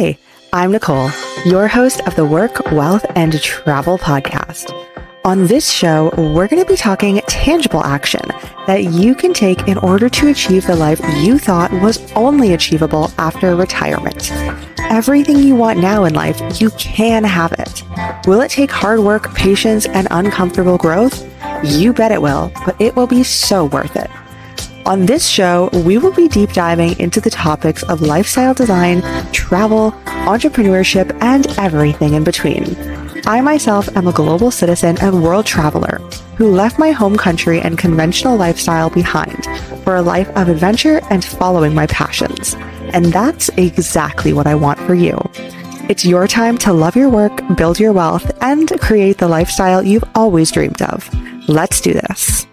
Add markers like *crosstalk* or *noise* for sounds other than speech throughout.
Hey, I'm Nicole, your host of the Work, Wealth, and Travel podcast. On this show, we're going to be talking tangible action that you can take in order to achieve the life you thought was only achievable after retirement. Everything you want now in life, you can have it. Will it take hard work, patience, and uncomfortable growth? You bet it will, but it will be so worth it. On this show, we will be deep diving into the topics of lifestyle design, travel, entrepreneurship, and everything in between. I myself am a global citizen and world traveler who left my home country and conventional lifestyle behind for a life of adventure and following my passions. And that's exactly what I want for you. It's your time to love your work, build your wealth, and create the lifestyle you've always dreamed of. Let's do this.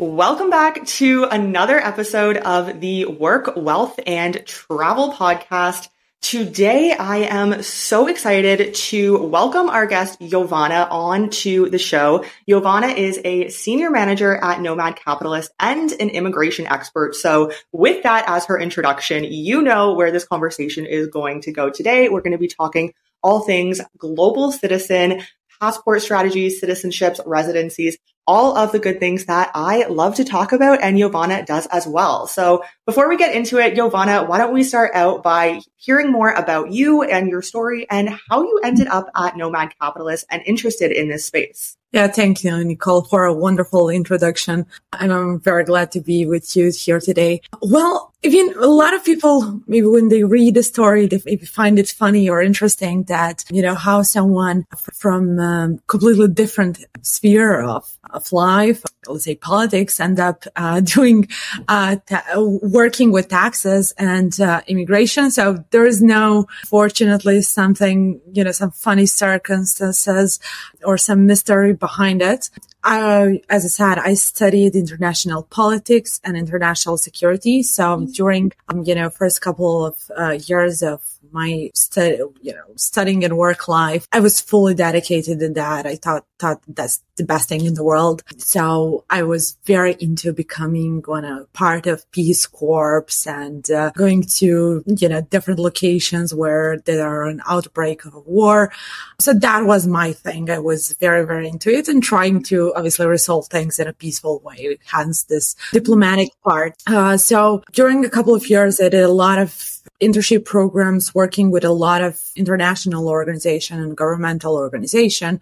Welcome back to another episode of the Work, Wealth, and Travel podcast. Today, I am so excited to welcome our guest, Jovana, on to the show. Jovana is a senior manager at Nomad Capitalist and an immigration expert. So with that as her introduction, you know where this conversation is going to go today. We're going to be talking all things global citizen, passport strategies, citizenships, residencies, all of the good things that I love to talk about and Jovana does as well. So before we get into it, Jovana, why don't we start out by hearing more about you and your story and how you ended up at Nomad Capitalist and interested in this space? Yeah, thank you, Nicole, for a wonderful introduction. And I'm very glad to be with you here today. Well, I mean, a lot of people, maybe when they read the story, they find it funny or interesting that, you know, how someone from a completely different sphere of, of life, let's say politics, end up uh, *laughs* doing, uh, ta- working with taxes and uh, immigration. So there is no, fortunately, something, you know, some funny circumstances or some mystery behind it. I, as I said, I studied international politics and international security. So during, um, you know, first couple of uh, years of my study, you know, studying and work life, I was fully dedicated to that. I thought, thought that's the best thing in the world. So I was very into becoming one a part of Peace Corps and uh, going to, you know, different locations where there are an outbreak of war. So that was my thing. I was very, very into it and trying to obviously resolve things in a peaceful way. Hence this diplomatic part. Uh, so during a couple of years, I did a lot of internship programs working with a lot of international organization and governmental organization.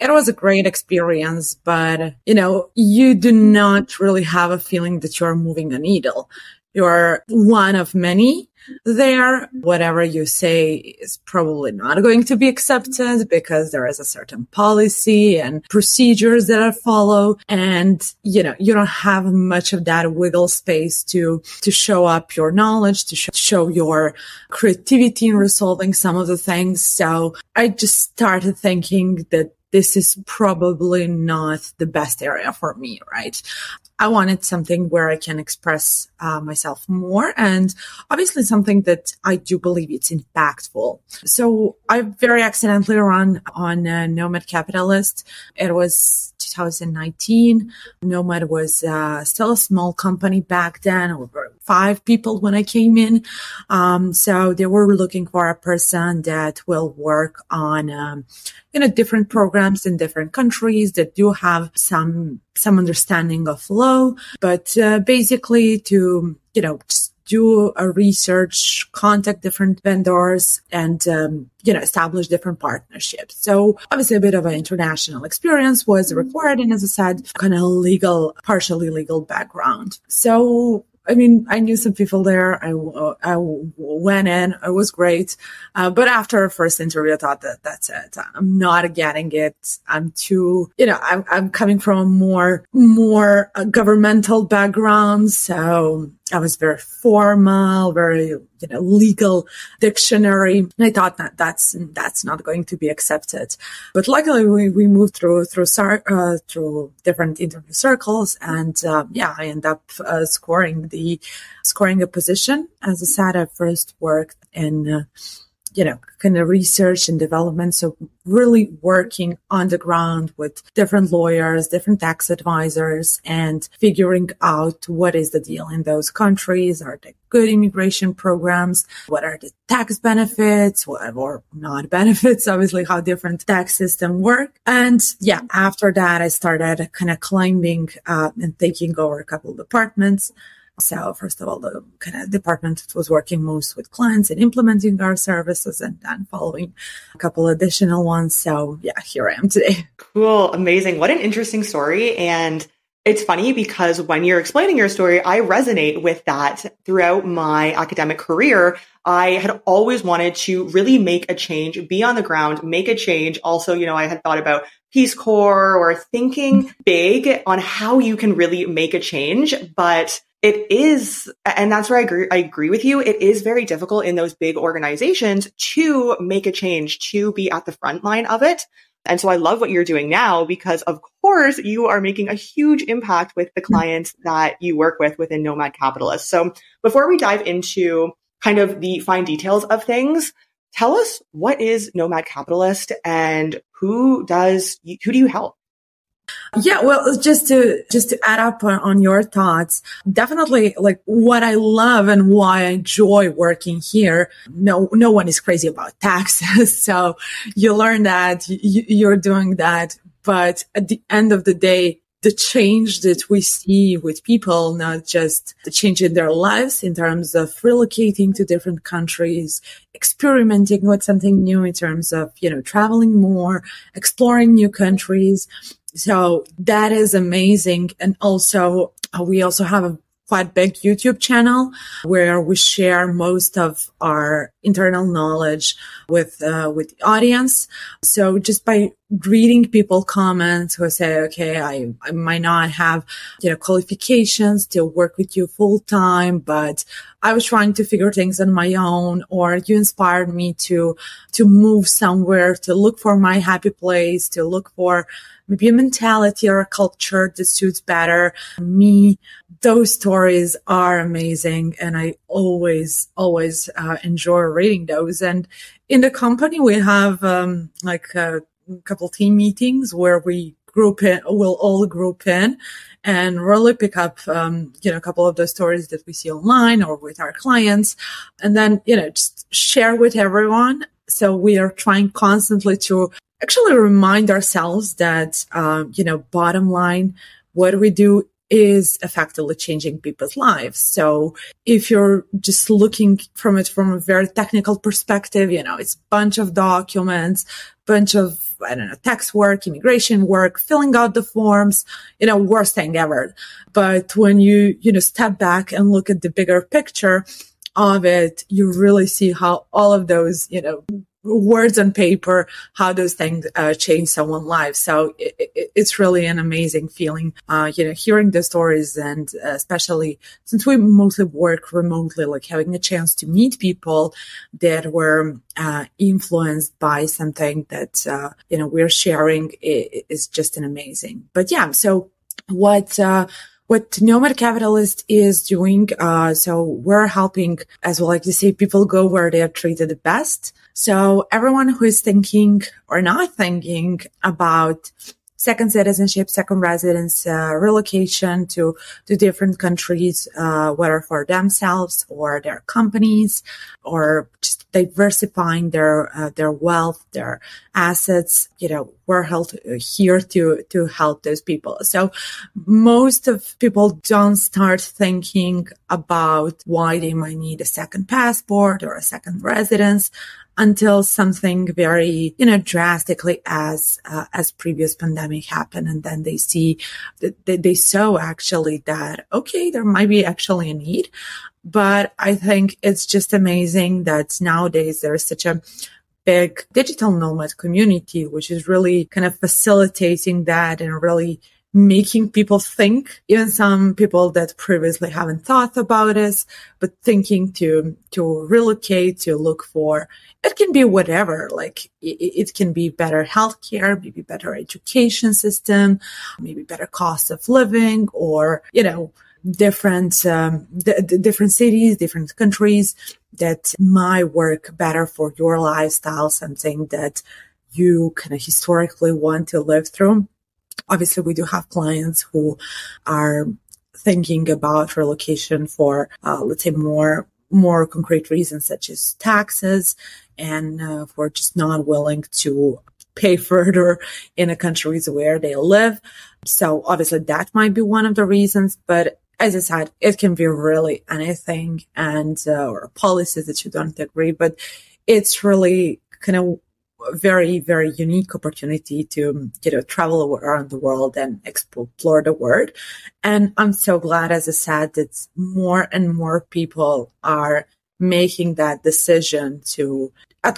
It was a great experience, but you know, you do not really have a feeling that you're moving a needle. You're one of many there. Whatever you say is probably not going to be accepted because there is a certain policy and procedures that are followed. And, you know, you don't have much of that wiggle space to, to show up your knowledge, to show your creativity in resolving some of the things. So I just started thinking that this is probably not the best area for me, right? I wanted something where I can express uh, myself more and obviously something that I do believe it's impactful. So I very accidentally run on Nomad Capitalist. It was 2019. Nomad was uh, still a small company back then. Over five people when I came in. Um, so they were looking for a person that will work on, um, you know, different programs in different countries that do have some, some understanding of law, but, uh, basically to, you know, do a research, contact different vendors and, um, you know, establish different partnerships. So obviously a bit of an international experience was required. And as I said, kind of legal, partially legal background. So I mean, I knew some people there. I, I went in. It was great. Uh, but after a first interview, I thought that that's it. I'm not getting it. I'm too, you know, I'm, I'm coming from a more, more uh, governmental background. So I was very formal, very, you know, legal dictionary. And I thought that that's, that's not going to be accepted. But luckily we, we moved through, through, uh, through different interview circles. And, uh, yeah, I end up uh, scoring the, scoring a position. As I said, I first worked in, uh, you know, kind of research and development. So really working on the ground with different lawyers, different tax advisors and figuring out what is the deal in those countries. Are there good immigration programs? What are the tax benefits or not *laughs* benefits? Obviously how different tax system work. And yeah, after that, I started kind of climbing uh, and taking over a couple of departments. So first of all, the kind of department was working most with clients and implementing our services and then following a couple additional ones. So yeah, here I am today. *laughs* Cool. Amazing. What an interesting story. And it's funny because when you're explaining your story, I resonate with that throughout my academic career. I had always wanted to really make a change, be on the ground, make a change. Also, you know, I had thought about Peace Corps or thinking mm-hmm. big on how you can really make a change. But it is, and that's where I agree, I agree with you. It is very difficult in those big organizations to make a change, to be at the front line of it. And so I love what you're doing now because of course you are making a huge impact with the hmm. clients that you work with within Nomad Capitalist. So before we dive into kind of the fine details of things, tell us what is Nomad Capitalist and who does, who do you help? Yeah, well, just to just to add up on, your thoughts, definitely like what I love and why I enjoy working here. No, no one is crazy about taxes, *laughs* so you learn that you, you're doing that. But at the end of the day, the change that we see with people, not just the change in their lives in terms of relocating to different countries, experimenting with something new in terms of, you know, traveling more, exploring new countries so that is amazing. And also, uh, we also have a quite big YouTube channel where we share most of our internal knowledge with uh, with the audience. So just by reading people comments who say, okay, I, I might not have, you know, qualifications to work with you full time, but I was trying to figure things on my own or you inspired me to, to move somewhere, to look for my happy place, to look for maybe a mentality or a culture that suits better me. Those stories are amazing. And I always, always uh, enjoy reading those. And in the company, we have um, like a couple team meetings where we group in, we'll all group in and really pick up, um, you know, a couple of the stories that we see online or with our clients and then, you know, just share with everyone. So we are trying constantly to actually remind ourselves that, um, you know, bottom line, what we do is effectively changing people's lives. So if you're just looking from it from a very technical perspective, you know, it's bunch of documents, bunch of, I don't know, tax work, immigration work, filling out the forms, you know, worst thing ever. But when you, you know, step back and look at the bigger picture, of it, you really see how all of those, you know, words on paper, how those things uh, change someone's life. So it, it, it's really an amazing feeling, uh, you know, hearing the stories and uh, especially since we mostly work remotely, like having a chance to meet people that were uh, influenced by something that, uh, you know, we're sharing is just an amazing. But yeah, so what, uh, what Nomad Capitalist is doing. Uh, so we're helping, as we like to say, people go where they are treated the best. So everyone who is thinking or not thinking about second citizenship, second residence, uh, relocation to, to different countries, uh, whether for themselves or their companies or just diversifying their, uh, their wealth, their assets, you know, we're held here to, to help those people. So most of people don't start thinking about why they might need a second passport or a second residence until something very, you know, drastically as, uh, as previous pandemic happened. And then they see that they, they saw actually that, okay, there might be actually a need. But I think it's just amazing that nowadays there's such a big digital nomad community, which is really kind of facilitating that and really making people think, even some people that previously haven't thought about this, but thinking to, to relocate, to look for, it can be whatever, like it, it can be better healthcare, maybe better education system, maybe better cost of living or, you know, different, um, d- different cities, different countries that might work better for your lifestyle, something that you kind of historically want to live through. Obviously, we do have clients who are thinking about relocation for, uh, let's say, more more concrete reasons such as taxes and uh, for just not willing to pay *laughs* further in the countries where they live. So obviously that might be one of the reasons, but as I said, it can be really anything and, uh, or policies that you don't agree, but it's really kind of very, very unique opportunity to, you know, travel around the world and explore the world. And I'm so glad, as I said, that more and more people are making that decision to,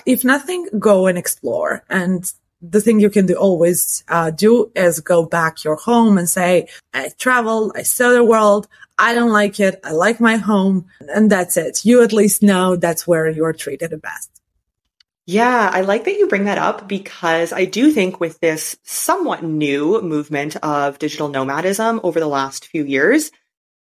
if nothing, go and explore. And the thing you can do always uh, do is go back your home and say, I traveled, I saw the world. I don't like it. I like my home. And that's it. You at least know that's where you're treated the best. Yeah, I like that you bring that up because I do think with this somewhat new movement of digital nomadism over the last few years,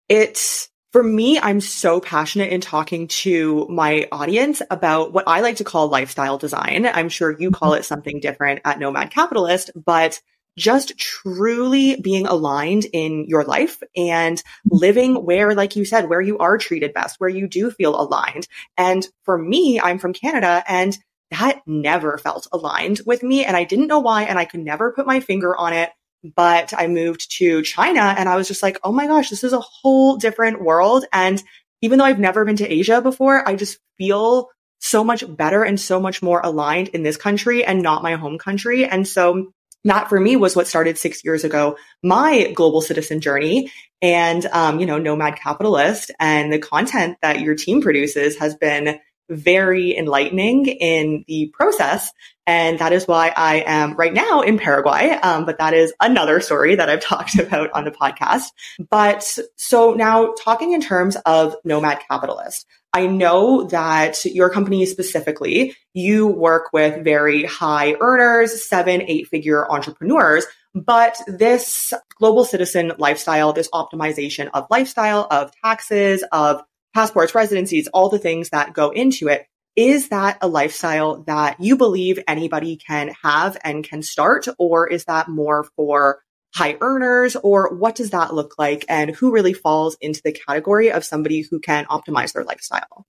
it's for me, I'm so passionate in talking to my audience about what I like to call lifestyle design. I'm sure you call it something different at Nomad Capitalist, but just truly being aligned in your life and living where, like you said, where you are treated best, where you do feel aligned. And for me, I'm from Canada and that never felt aligned with me. And I didn't know why. And I could never put my finger on it. But I moved to China and I was just like, oh my gosh, this is a whole different world. And even though I've never been to Asia before, I just feel so much better and so much more aligned in this country and not my home country. And so that for me was what started six years ago, my global citizen journey and, um, you know, nomad capitalist and the content that your team produces has been very enlightening in the process. And that is why I am right now in Paraguay. Um, but that is another story that I've *laughs* talked about on the podcast. But so now talking in terms of Nomad Capitalist, I know that your company specifically, you work with very high earners, seven, eight figure entrepreneurs. But this global citizen lifestyle, this optimization of lifestyle, of taxes, of passports, residencies, all the things that go into it. Is that a lifestyle that you believe anybody can have and can start? Or is that more for high earners? Or what does that look like? And who really falls into the category of somebody who can optimize their lifestyle?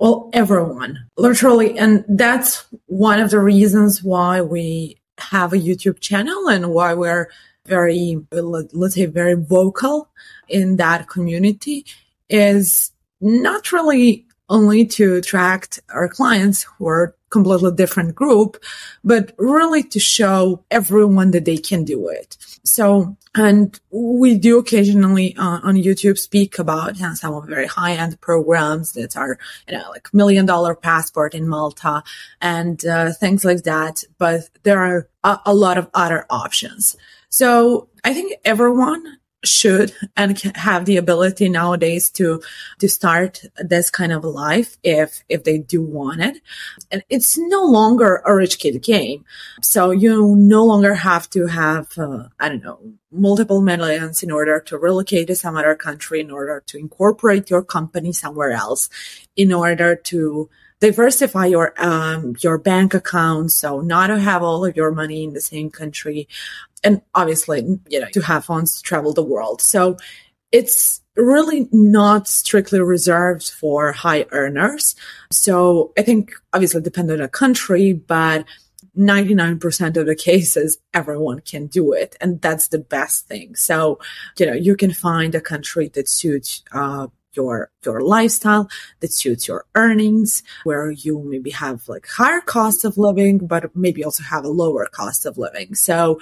Well, everyone, literally. And that's one of the reasons why we have a YouTube channel and why we're very, let's say, very vocal in that community is not really only to attract our clients who are completely different group, but really to show everyone that they can do it. So, and we do occasionally uh, on YouTube speak about you know, some of very high end programs that are, you know, like million dollar passport in Malta and uh, things like that. But there are a, a lot of other options. So I think everyone should and have the ability nowadays to to start this kind of life if if they do want it. And it's no longer a rich kid game. So you no longer have to have uh, i don't know multiple millions in order to relocate to some other country in order to incorporate your company somewhere else in order to diversify your um, your bank account. So not to have all of your money in the same country and obviously, you know, to have funds to travel the world. So it's really not strictly reserved for high earners. So I think obviously depend on the country, but 99% of the cases, everyone can do it. And that's the best thing. So, you know, you can find a country that suits, uh, your your lifestyle that suits your earnings where you maybe have like higher cost of living but maybe also have a lower cost of living so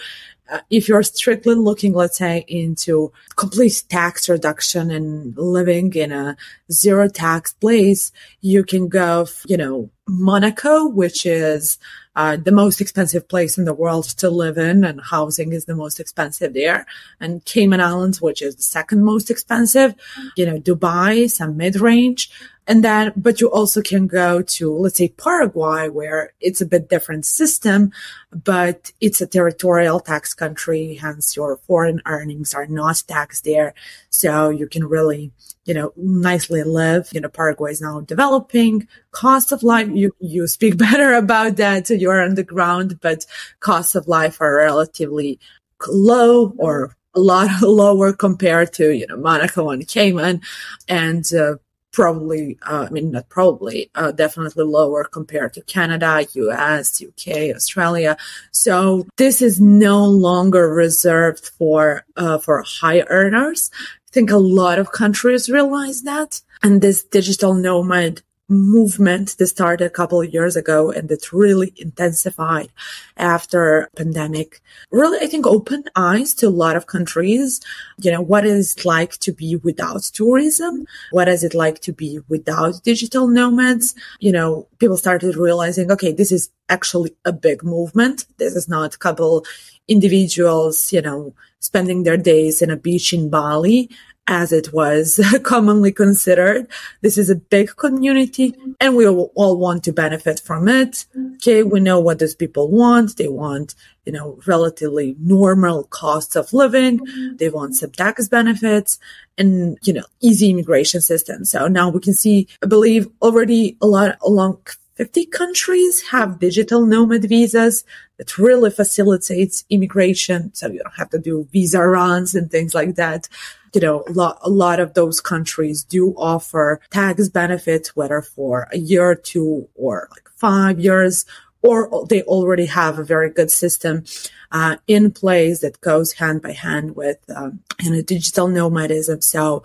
if you're strictly looking let's say into complete tax reduction and living in a zero tax place you can go you know monaco which is uh, the most expensive place in the world to live in, and housing is the most expensive there. And Cayman Islands, which is the second most expensive, you know, Dubai, some mid range. And then, but you also can go to, let's say Paraguay, where it's a bit different system, but it's a territorial tax country. Hence your foreign earnings are not taxed there. So you can really, you know, nicely live. You know, Paraguay is now developing cost of life. You, you speak *laughs* better about that. You're on the ground, but costs of life are relatively low or a lot *laughs* lower compared to, you know, Monaco and Cayman and, uh, probably, uh, I mean, not probably, uh, definitely lower compared to Canada, US, UK, Australia. So this is no longer reserved for, uh, for high earners. I think a lot of countries realize that. And this digital nomad movement that started a couple of years ago and that really intensified after pandemic really i think opened eyes to a lot of countries. You know what is it like to be without tourism? What is it like to be without digital nomads? You know people started realizing okay this is actually a big movement. This is not a couple individuals you know spending their days in a beach in bali as it was *laughs* commonly considered. This is a big community and we all want to benefit from it. Okay. We know what those people want. They want, you know, relatively normal costs of living. They want some tax benefits and, you know, easy immigration system. So now we can see, I believe already a lot along 50 countries have digital nomad visas that really facilitates immigration. So you don't have to do visa runs and things like that you know, a lot, a lot of those countries do offer tax benefits, whether for a year or two or like five years, or they already have a very good system uh, in place that goes hand by hand with um, you know digital nomadism. So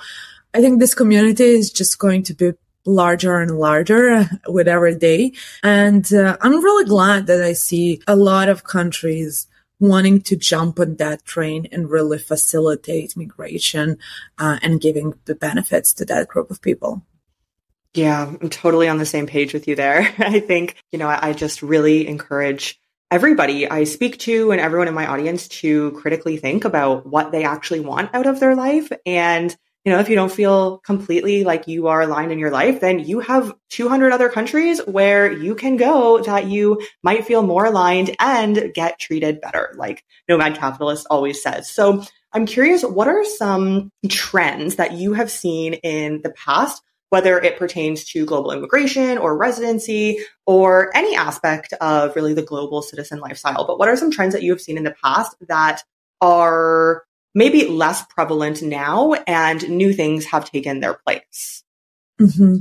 I think this community is just going to be larger and larger *laughs* with every day, and uh, I'm really glad that I see a lot of countries wanting to jump on that train and really facilitate migration uh, and giving the benefits to that group of people. Yeah, I'm totally on the same page with you there. *laughs* I think, you know, I, I just really encourage everybody I speak to and everyone in my audience to critically think about what they actually want out of their life and you know, if you don't feel completely like you are aligned in your life, then you have 200 other countries where you can go that you might feel more aligned and get treated better, like Nomad Capitalist always says. So I'm curious, what are some trends that you have seen in the past, whether it pertains to global immigration or residency or any aspect of really the global citizen lifestyle? But what are some trends that you have seen in the past that are maybe less prevalent now and new things have taken their place. Mm-hmm.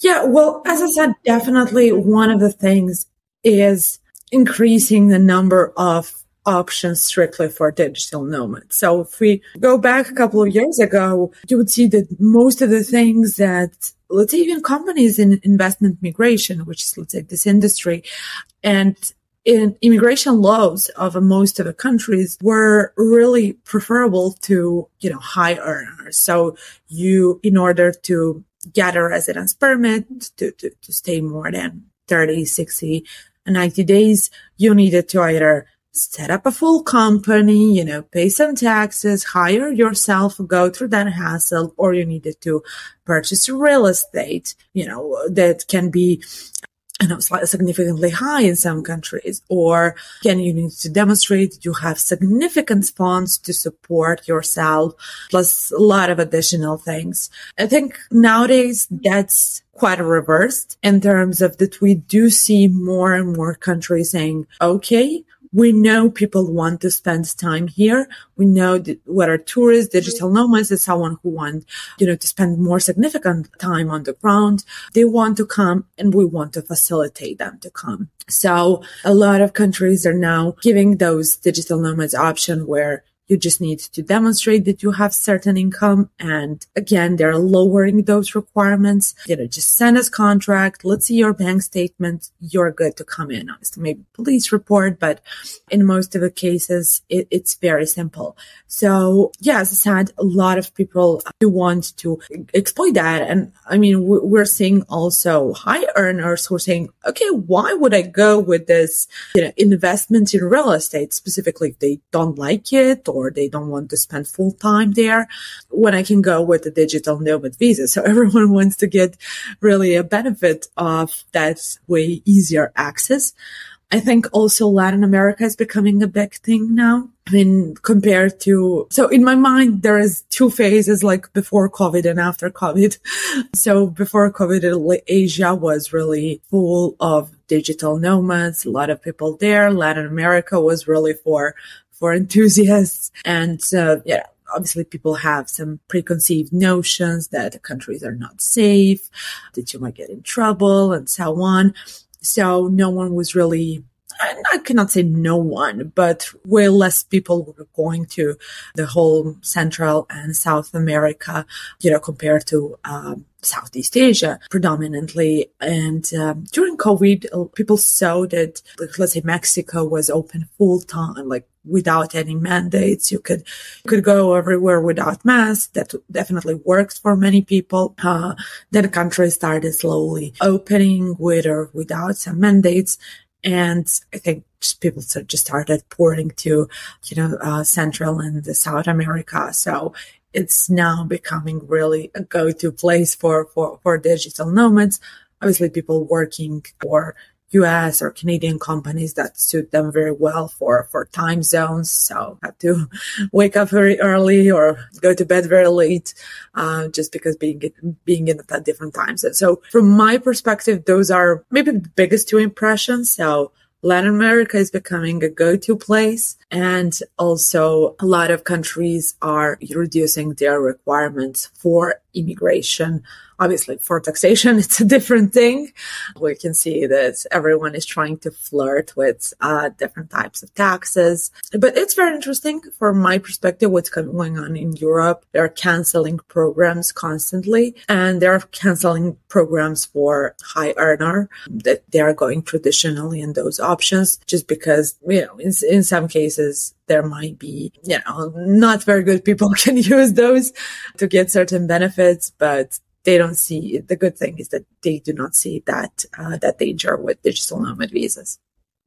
Yeah, well, as I said, definitely one of the things is increasing the number of options strictly for digital nomads. So if we go back a couple of years ago, you would see that most of the things that even companies in investment migration, which is let's say this industry, and in immigration laws of most of the countries were really preferable to, you know, high earners. So you, in order to get a residence permit to, to, to stay more than 30, 60, 90 days, you needed to either set up a full company, you know, pay some taxes, hire yourself, go through that hassle, or you needed to purchase real estate, you know, that can be you know, significantly high in some countries, or again, you need to demonstrate you have significant funds to support yourself, plus a lot of additional things. I think nowadays that's quite reversed in terms of that we do see more and more countries saying, okay, we know people want to spend time here. We know that whether tourists, digital mm-hmm. nomads is someone who want, you know, to spend more significant time on the ground. They want to come and we want to facilitate them to come. So a lot of countries are now giving those digital nomads option where you just need to demonstrate that you have certain income. And again, they're lowering those requirements. You know, just send us contract. Let's see your bank statement. You're good to come in. Maybe police report, but in most of the cases, it, it's very simple. So yeah, as I said, a lot of people do want to exploit that. And I mean, we're seeing also high earners who are saying, okay, why would I go with this, you know, investment in real estate specifically if they don't like it or or they don't want to spend full time there when I can go with the digital nomad visa. So *laughs* everyone wants to get really a benefit of that way easier access. I think also Latin America is becoming a big thing now. I mean, compared to, so in my mind, there is two phases like before COVID and after COVID. *laughs* So before COVID, Asia was really full of digital nomads, a lot of people there. Latin America was really for, for enthusiasts. And, uh, yeah, obviously people have some preconceived notions that countries are not safe, that you might get in trouble and so on. So no one was really I cannot say no one, but way less people were going to the whole Central and South America, you know, compared to um, Southeast Asia predominantly. And um, during COVID, uh, people saw that, like, let's say Mexico was open full time, like without any mandates. You could, could go everywhere without masks. That definitely works for many people. Uh, then the country started slowly opening with or without some mandates. And I think people just started pouring to, you know, uh, Central and South America. So it's now becoming really a go-to place for, for, for digital nomads. Obviously people working for US or Canadian companies that suit them very well for, for time zones. So have to *laughs* wake up very early or go to bed very late, uh, just because being, being in a different time zone. So from my perspective, those are maybe the biggest two impressions. So Latin America is becoming a go-to place. And also a lot of countries are reducing their requirements for immigration Obviously, for taxation, *laughs* it's a different thing. We can see that everyone is trying to flirt with uh, different types of taxes. But it's very interesting from my perspective what's going on in Europe. They're canceling programs constantly and they're canceling programs for high earner that they are going traditionally in those options just because, you know, in, in some cases, there might be, you know, not very good people *laughs* can use those to get certain benefits, but they don't see the good thing is that they do not see that uh, that danger with digital nomad visas.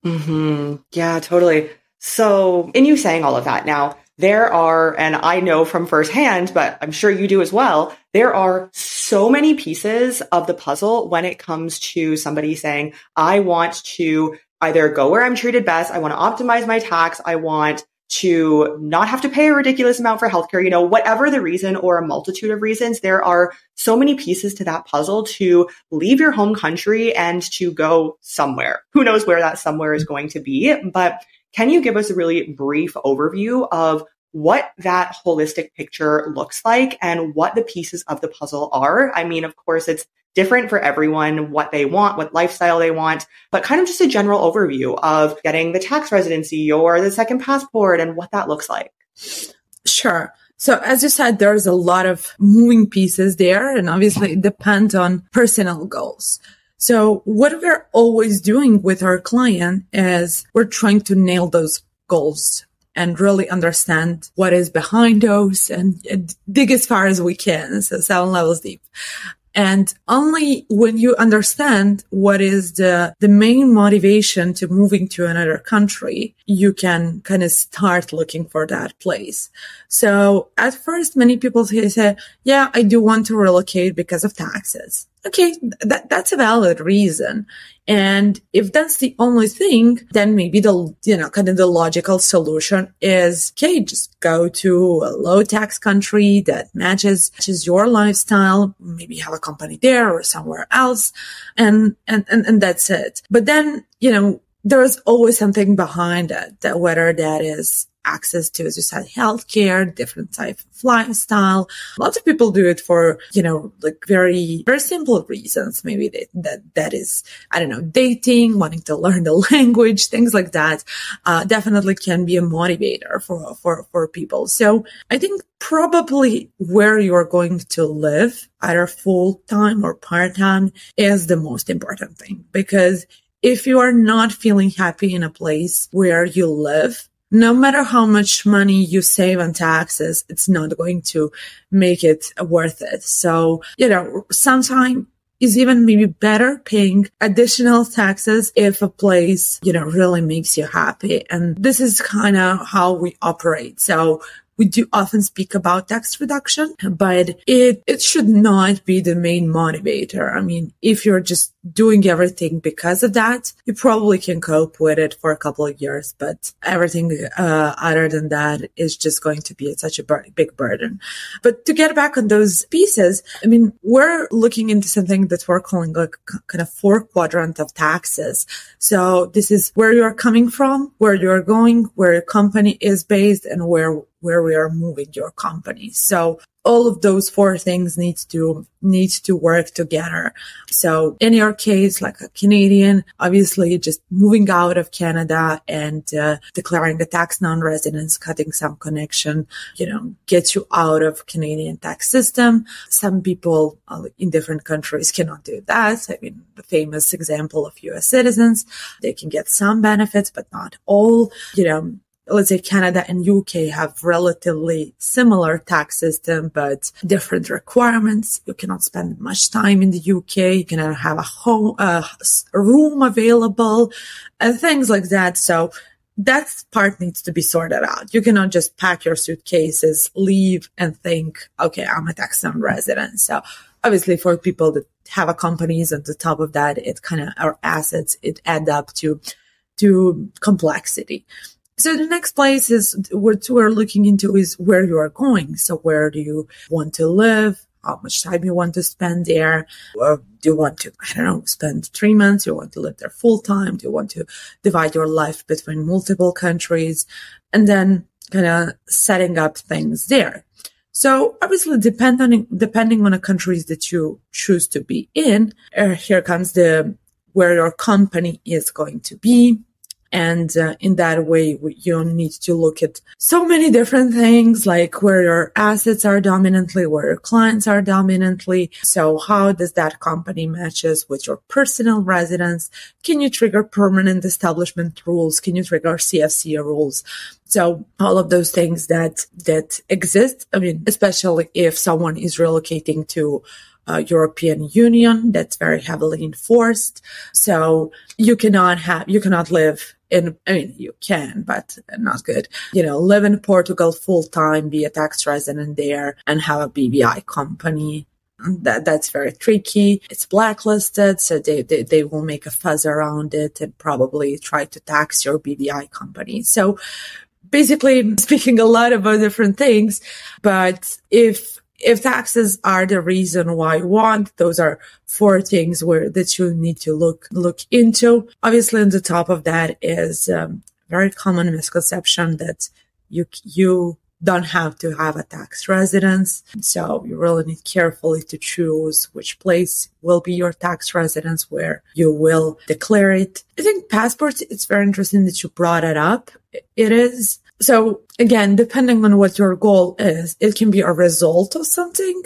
Mm-hmm. Yeah, totally. So, in you saying all of that, now there are, and I know from firsthand, but I'm sure you do as well. There are so many pieces of the puzzle when it comes to somebody saying, "I want to." Either go where I'm treated best. I want to optimize my tax. I want to not have to pay a ridiculous amount for healthcare, you know, whatever the reason or a multitude of reasons, there are so many pieces to that puzzle to leave your home country and to go somewhere. Who knows where that somewhere is going to be? But can you give us a really brief overview of what that holistic picture looks like and what the pieces of the puzzle are? I mean, of course, it's different for everyone, what they want, what lifestyle they want, but kind of just a general overview of getting the tax residency or the second passport and what that looks like. Sure. So as you said, there's a lot of moving pieces there and obviously it depends on personal goals. So what we're always doing with our client is we're trying to nail those goals and really understand what is behind those and, dig as far as we can. So seven levels deep. And only when you understand what is the, the main motivation to moving to another country, you can kind of start looking for that place. So at first, many people say, yeah, I do want to relocate because of taxes. Okay. That, that's a valid reason. And if that's the only thing, then maybe the, you know, kind of the logical solution is, okay, just go to a low tax country that matches, matches your lifestyle. Maybe have a company there or somewhere else. And, and, and, and that's it. But then, you know, there's always something behind it, that whether that is access to, as you said, healthcare, different type of lifestyle. Lots of people do it for, you know, like very, very simple reasons. Maybe they, that, that is, I don't know, dating, wanting to learn the *laughs* language, things like that, uh, definitely can be a motivator for, for, for people. So I think probably where you're going to live, either full time or part time is the most important thing because if you are not feeling happy in a place where you live, no matter how much money you save on taxes, it's not going to make it worth it. So, you know, sometimes is even maybe better paying additional taxes if a place, you know, really makes you happy. And this is kind of how we operate. So we do often speak about tax reduction, but it, it should not be the main motivator. I mean, if you're just doing everything because of that, you probably can cope with it for a couple of years, but everything uh, other than that is just going to be such a bur- big burden. But to get back on those pieces, I mean, we're looking into something that we're calling like kind of four quadrant of taxes. So this is where you're coming from, where you're going, where your company is based and where where we are moving your company. So all of those four things need to need to work together. So in your case, like a Canadian, obviously just moving out of Canada and uh, declaring a tax non-residence, cutting some connection, you know, gets you out of Canadian tax system. Some people uh, in different countries cannot do that. I mean, the famous example of U.S. citizens, they can get some benefits, but not all. You know, let's say Canada and UK have relatively similar tax system, but different requirements. You cannot spend much time in the UK. You cannot have a home, a room available and things like that. So that part needs to be sorted out. You cannot just pack your suitcases, leave and think, okay, I'm a tax non-resident. So obviously for people that have a companies on the top of that, it kind of, our assets, it add up to, to complexity. So the next place is what we're looking into is where you are going. So where do you want to live? How much time you want to spend there? Do you want to, I don't know, spend three months? Do you want to live there full time? Do you want to divide your life between multiple countries? And then kind of setting up things there. So obviously, depending depending on the countries that you choose to be in, uh, here comes the where your company is going to be and uh, in that way, you need to look at so many different things, like where your assets are dominantly, where your clients are dominantly. So how does that company matches with your personal residence? Can you trigger permanent establishment rules? Can you trigger CFC rules? So all of those things that, that exist. I mean, especially if someone is relocating to uh, European Union that's very heavily enforced. So you cannot have, you cannot live in, I mean, you can, but not good. You know, live in Portugal full time, be a tax resident there and have a BVI company. That, that's very tricky. It's blacklisted. So they, they, they will make a fuzz around it and probably try to tax your BVI company. So basically speaking a lot about different things, but if if taxes are the reason why you want, those are four things where that you need to look look into. Obviously, on the top of that is um, very common misconception that you you don't have to have a tax residence. So you really need carefully to choose which place will be your tax residence where you will declare it. I think passports, it's very interesting that you brought it up. It is so again, depending on what your goal is, it can be a result of something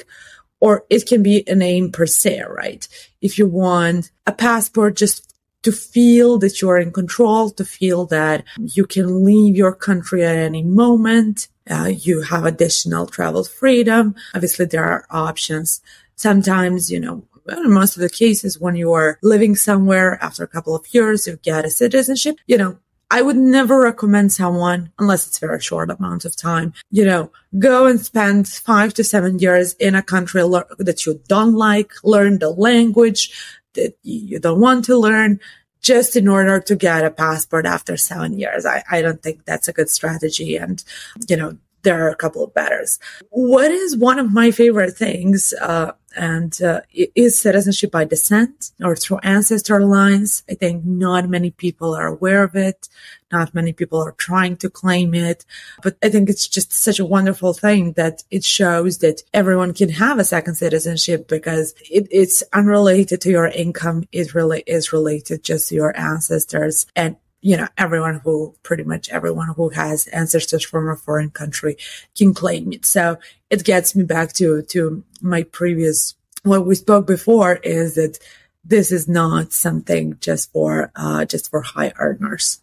or it can be a name per se, right? If you want a passport just to feel that you're in control, to feel that you can leave your country at any moment, uh, you have additional travel freedom. Obviously, there are options. Sometimes, you know, in most of the cases, when you are living somewhere after a couple of years, you get a citizenship, you know, I would never recommend someone, unless it's for a very short amount of time, you know, go and spend five to seven years in a country le- that you don't like, learn the language that you don't want to learn just in order to get a passport after seven years. I, I don't think that's a good strategy. And, you know, there are a couple of betters. What is one of my favorite things, uh, and uh, is citizenship by descent or through ancestor lines. I think not many people are aware of it. Not many people are trying to claim it, but I think it's just such a wonderful thing that it shows that everyone can have a second citizenship because it, it's unrelated to your income. It really is related just to your ancestors and you know, everyone who pretty much everyone who has ancestors from a foreign country can claim it. So it gets me back to, to my previous, what we spoke before is that this is not something just for, uh, just for high earners.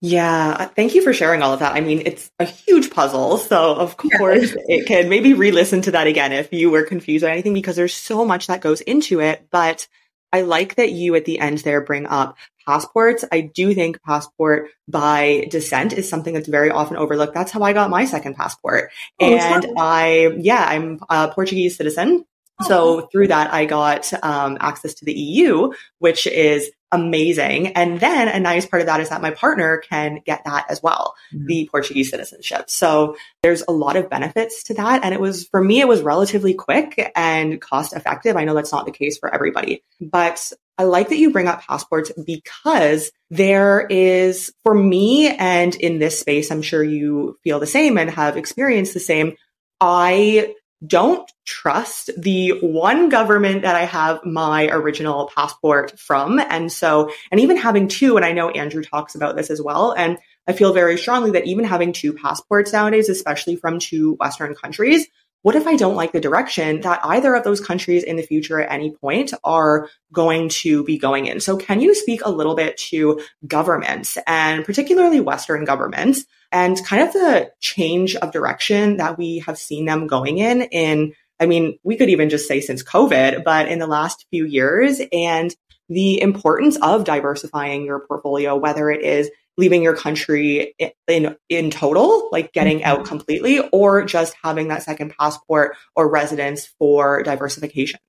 Yeah, uh, thank you for sharing all of that. I mean, it's a huge puzzle. So, of course, yeah. it can maybe re listen to that again if you were confused or anything, because there's so much that goes into it. But I like that you at the end there bring up passports. I do think passport by descent is something that's very often overlooked. That's how I got my second passport. Oh, and I, yeah, I'm a Portuguese citizen. Oh, so through that, I got um, access to the EU, which is amazing. And then a nice part of that is that my partner can get that as well, mm-hmm. the Portuguese citizenship. So there's a lot of benefits to that. And it was, for me, it was relatively quick and cost effective. I know that's not the case for everybody, but I like that you bring up passports because there is, for me, and in this space, I'm sure you feel the same and have experienced the same. I don't trust the one government that I have my original passport from. And so, and even having two, and I know Andrew talks about this as well. And I feel very strongly that even having two passports nowadays, especially from two Western countries, what if I don't like the direction that either of those countries in the future at any point are going to be going in? So can you speak a little bit to governments and particularly Western governments and kind of the change of direction that we have seen them going in in I mean, we could even just say since COVID, but in the last few years and the importance of diversifying your portfolio, whether it is leaving your country in in total, like getting out mm-hmm. completely, or just having that second passport or residence for diversification.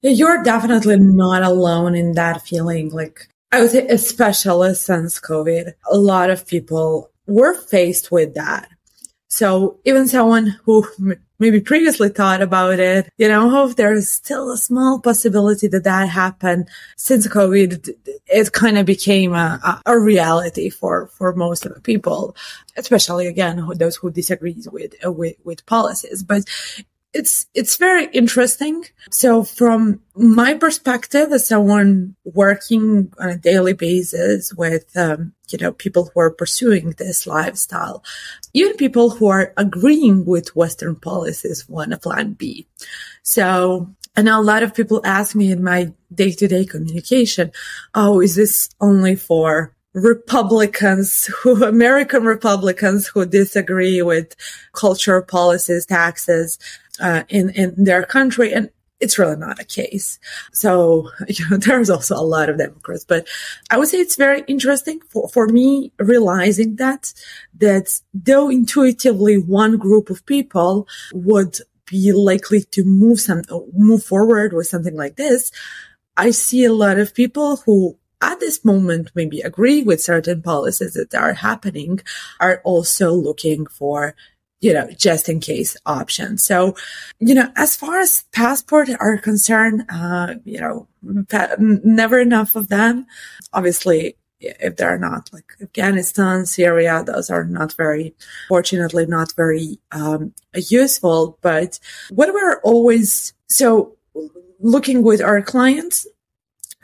You're definitely not alone in that feeling. Like I would say, especially since COVID, a lot of people were faced with that. So even someone who maybe previously thought about it, you know, oh, there's still a small possibility that that happened since COVID, it kind of became a, a reality for, for most of the people, especially again, those who disagree with, with, with policies. But it's it's very interesting. So from my perspective, as someone working on a daily basis with um, you know people who are pursuing this lifestyle, even people who are agreeing with Western policies want a plan B. So I know a lot of people ask me in my day to day communication, "Oh, is this only for?" Republicans who, *laughs* American Republicans who disagree with culture policies, taxes, uh, in in their country, and it's really not a case. So *laughs* you know, there's also a lot of Democrats, but I would say it's very interesting for for me realizing that that though intuitively one group of people would be likely to move some move forward with something like this, I see a lot of people who at this moment maybe agree with certain policies that are happening are also looking for you know, just in case option. So, you know, as far as passport are concerned, uh, you know, pa- never enough of them. Obviously, if they're not like Afghanistan, Syria, those are not very, fortunately, not very um, useful. But what we're always so looking with our clients,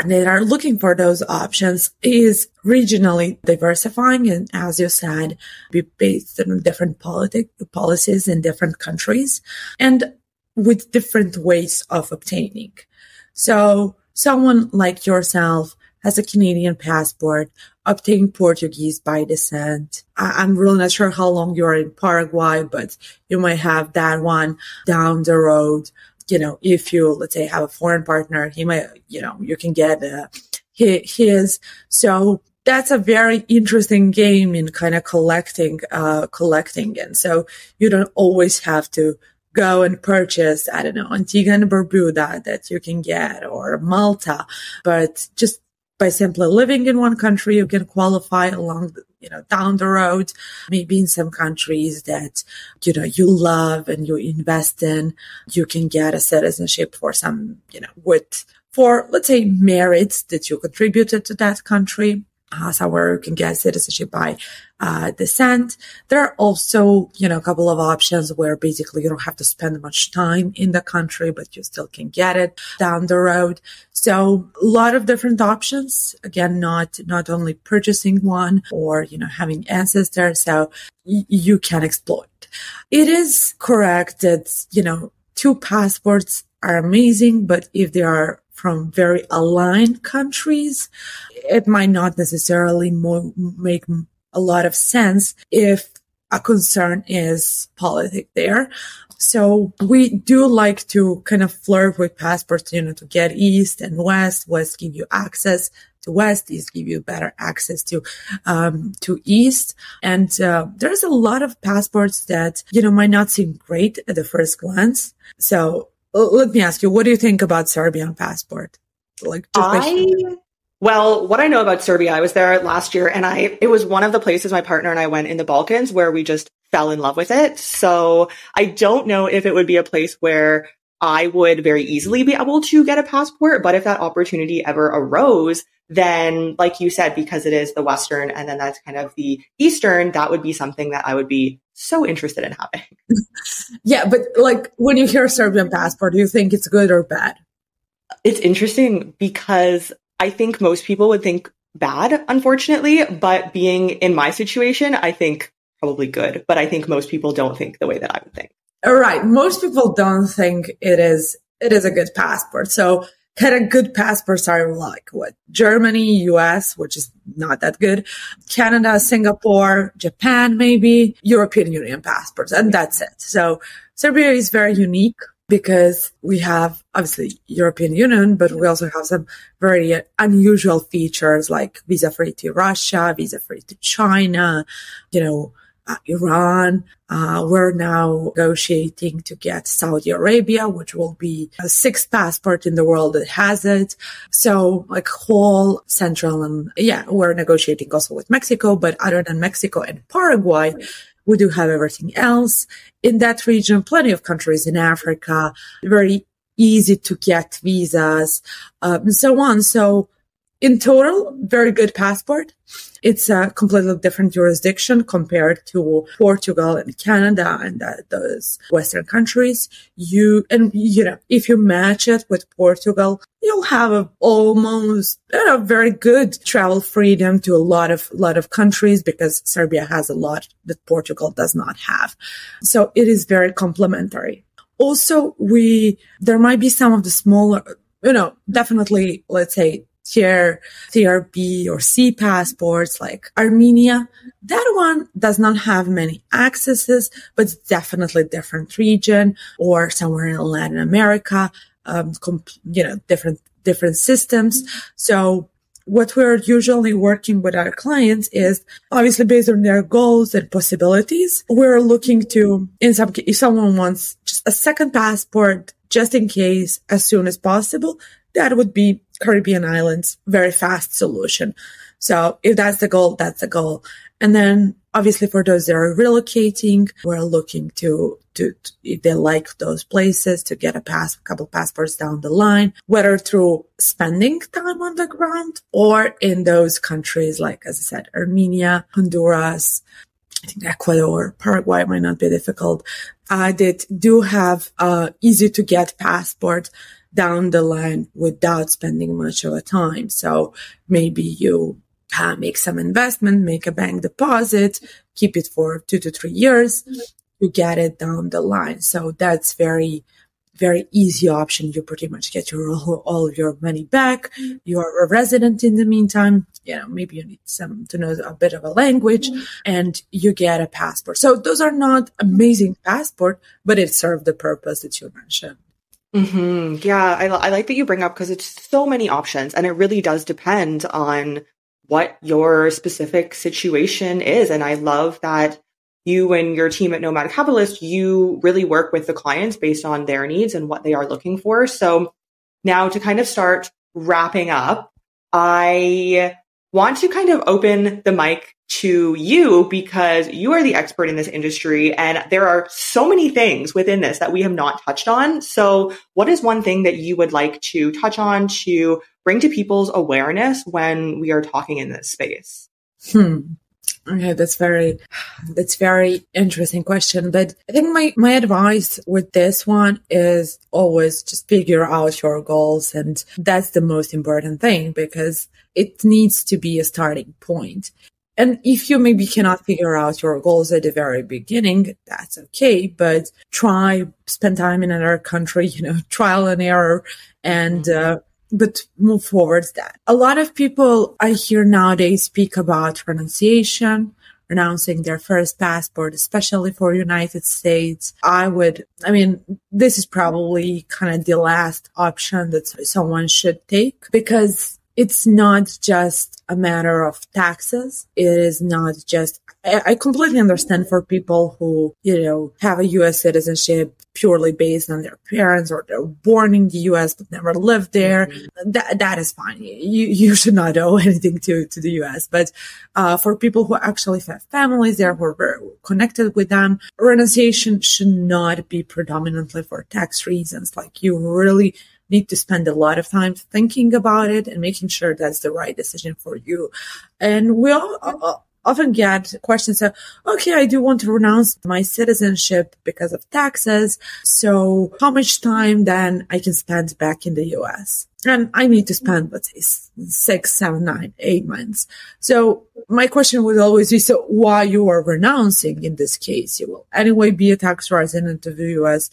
that are looking for those options is regionally diversifying. And as you said be based on different politic policies in different countries and with different ways of obtaining. So someone like yourself has a Canadian passport, obtain Portuguese by descent. I- am really not sure how long you're in Paraguay, but you might have that one down the road you know, if you, let's say, have a foreign partner, he might, you know, you can get uh, his. So that's a very interesting game in kind of collecting, uh, collecting. And so you don't always have to go and purchase, I don't know, Antigua and Barbuda that you can get or Malta, but just by simply living in one country, you can qualify along, you know, down the road. Maybe in some countries that, you know, you love and you invest in, you can get a citizenship for some, you know, with, for, let's say, merits that you contributed to that country somewhere you can get citizenship by uh, descent. There are also, you know, a couple of options where basically you don't have to spend much time in the country, but you still can get it down the road. So a lot of different options. Again, not, not only purchasing one or, you know, having ancestors. So y- you can exploit. It is correct that, you know, two passports are amazing, but if they are from very aligned countries, it might not necessarily mo- make a lot of sense if a concern is politic there. So we do like to kind of flirt with passports, you know, to get east and west. West give you access to west, east give you better access to, um, to east. And, uh, there's a lot of passports that, you know, might not seem great at the first glance. So let me ask you, what do you think about Serbian passport? Like, I, well, what I know about Serbia, I was there last year and I, it was one of the places my partner and I went in the Balkans where we just fell in love with it. So I don't know if it would be a place where I would very easily be able to get a passport. But if that opportunity ever arose, then like you said, because it is the Western and then that's kind of the Eastern, that would be something that I would be so interested in having. yeah. But like when you hear Serbian passport, do you think it's good or bad? It's interesting because I think most people would think bad, unfortunately, but being in my situation, I think probably good, but I think most people don't think the way that I would think. All right. Most people don't think it is, it is a good passport. So kind a good passports are like what? Germany, US, which is not that good. Canada, Singapore, Japan, maybe European Union passports. And that's it. So Serbia is very unique because we have obviously European Union, but we also have some very unusual features like visa free to Russia, visa free to China, you know, uh, Iran. Uh, we're now negotiating to get Saudi Arabia, which will be a sixth passport in the world that has it. So like whole central and yeah, we're negotiating also with Mexico, but other than Mexico and Paraguay, we do have everything else in that region, plenty of countries in Africa, very easy to get visas, um, and so on. So in total, very good passport. It's a completely different jurisdiction compared to Portugal and Canada and uh, those Western countries. You, and you know, if you match it with Portugal, you'll have a, almost a very good travel freedom to a lot of, lot of countries because Serbia has a lot that Portugal does not have. So it is very complementary. Also, we, there might be some of the smaller, you know, definitely, let's say tier, tier B or C passports like Armenia. That one does not have many accesses, but it's definitely different region or somewhere in Latin America, um, you know, different, different systems. So what we're usually working with our clients is obviously based on their goals and possibilities. We're looking to, in some, if someone wants just a second passport, just in case, as soon as possible, that would be Caribbean islands, very fast solution. So if that's the goal, that's the goal. And then obviously for those that are relocating, we're looking to, to, to, if they like those places to get a pass, a couple passports down the line, whether through spending time on the ground or in those countries, like, as I said, Armenia, Honduras, I think Ecuador, Paraguay might not be difficult. I did do have a easy to get passport down the line without spending much of a time. So maybe you uh, make some investment, make a bank deposit, keep it for two to three years, you get it down the line. So that's very, very easy option. You pretty much get your *laughs* all of your money back. You are a resident in the meantime. You know, maybe you need some to know a bit of a language and you get a passport. So those are not amazing passport, but it served the purpose that you mentioned. Mm-hmm. Yeah, I, I like that you bring up because it's so many options and it really does depend on what your specific situation is. And I love that you and your team at Nomad Capitalist, you really work with the clients based on their needs and what they are looking for. So now to kind of start wrapping up, I want to kind of open the mic to you because you are the expert in this industry and there are so many things within this that we have not touched on. So what is one thing that you would like to touch on to bring to people's awareness when we are talking in this space? Hmm. Okay, that's very, that's very interesting question. But I think my, my advice with this one is always just figure out your goals. And that's the most important thing because it needs to be a starting point. And if you maybe cannot figure out your goals at the very beginning, that's okay. But try spend time in another country, *laughs* you know, trial and error and, uh, but move forwards that. A lot of people I hear nowadays speak about renunciation, renouncing their first passport, especially for United States. I would, I mean, this is probably kind of the last option that someone should take because it's not just a matter of taxes. It is not just I, completely understand for people who, you know, have a U.S. citizenship purely based on their parents or they're born in the U.S. but never lived there. Mm-hmm. That, that is fine. You, you should not owe *laughs* anything to, to the U.S. But, uh, for people who actually have families there who are very connected with them, renunciation should not be predominantly for tax reasons. Like you really need to spend a lot of time thinking about it and making sure that's the right decision for you. And we all, uh, often get questions of, okay, I do want to renounce my citizenship because of taxes. So how much time then I can spend back in the US? And I need to spend, let's say six, seven, nine, eight months. So my question would always be, so why you are renouncing in this case? You will anyway be a tax resident of the US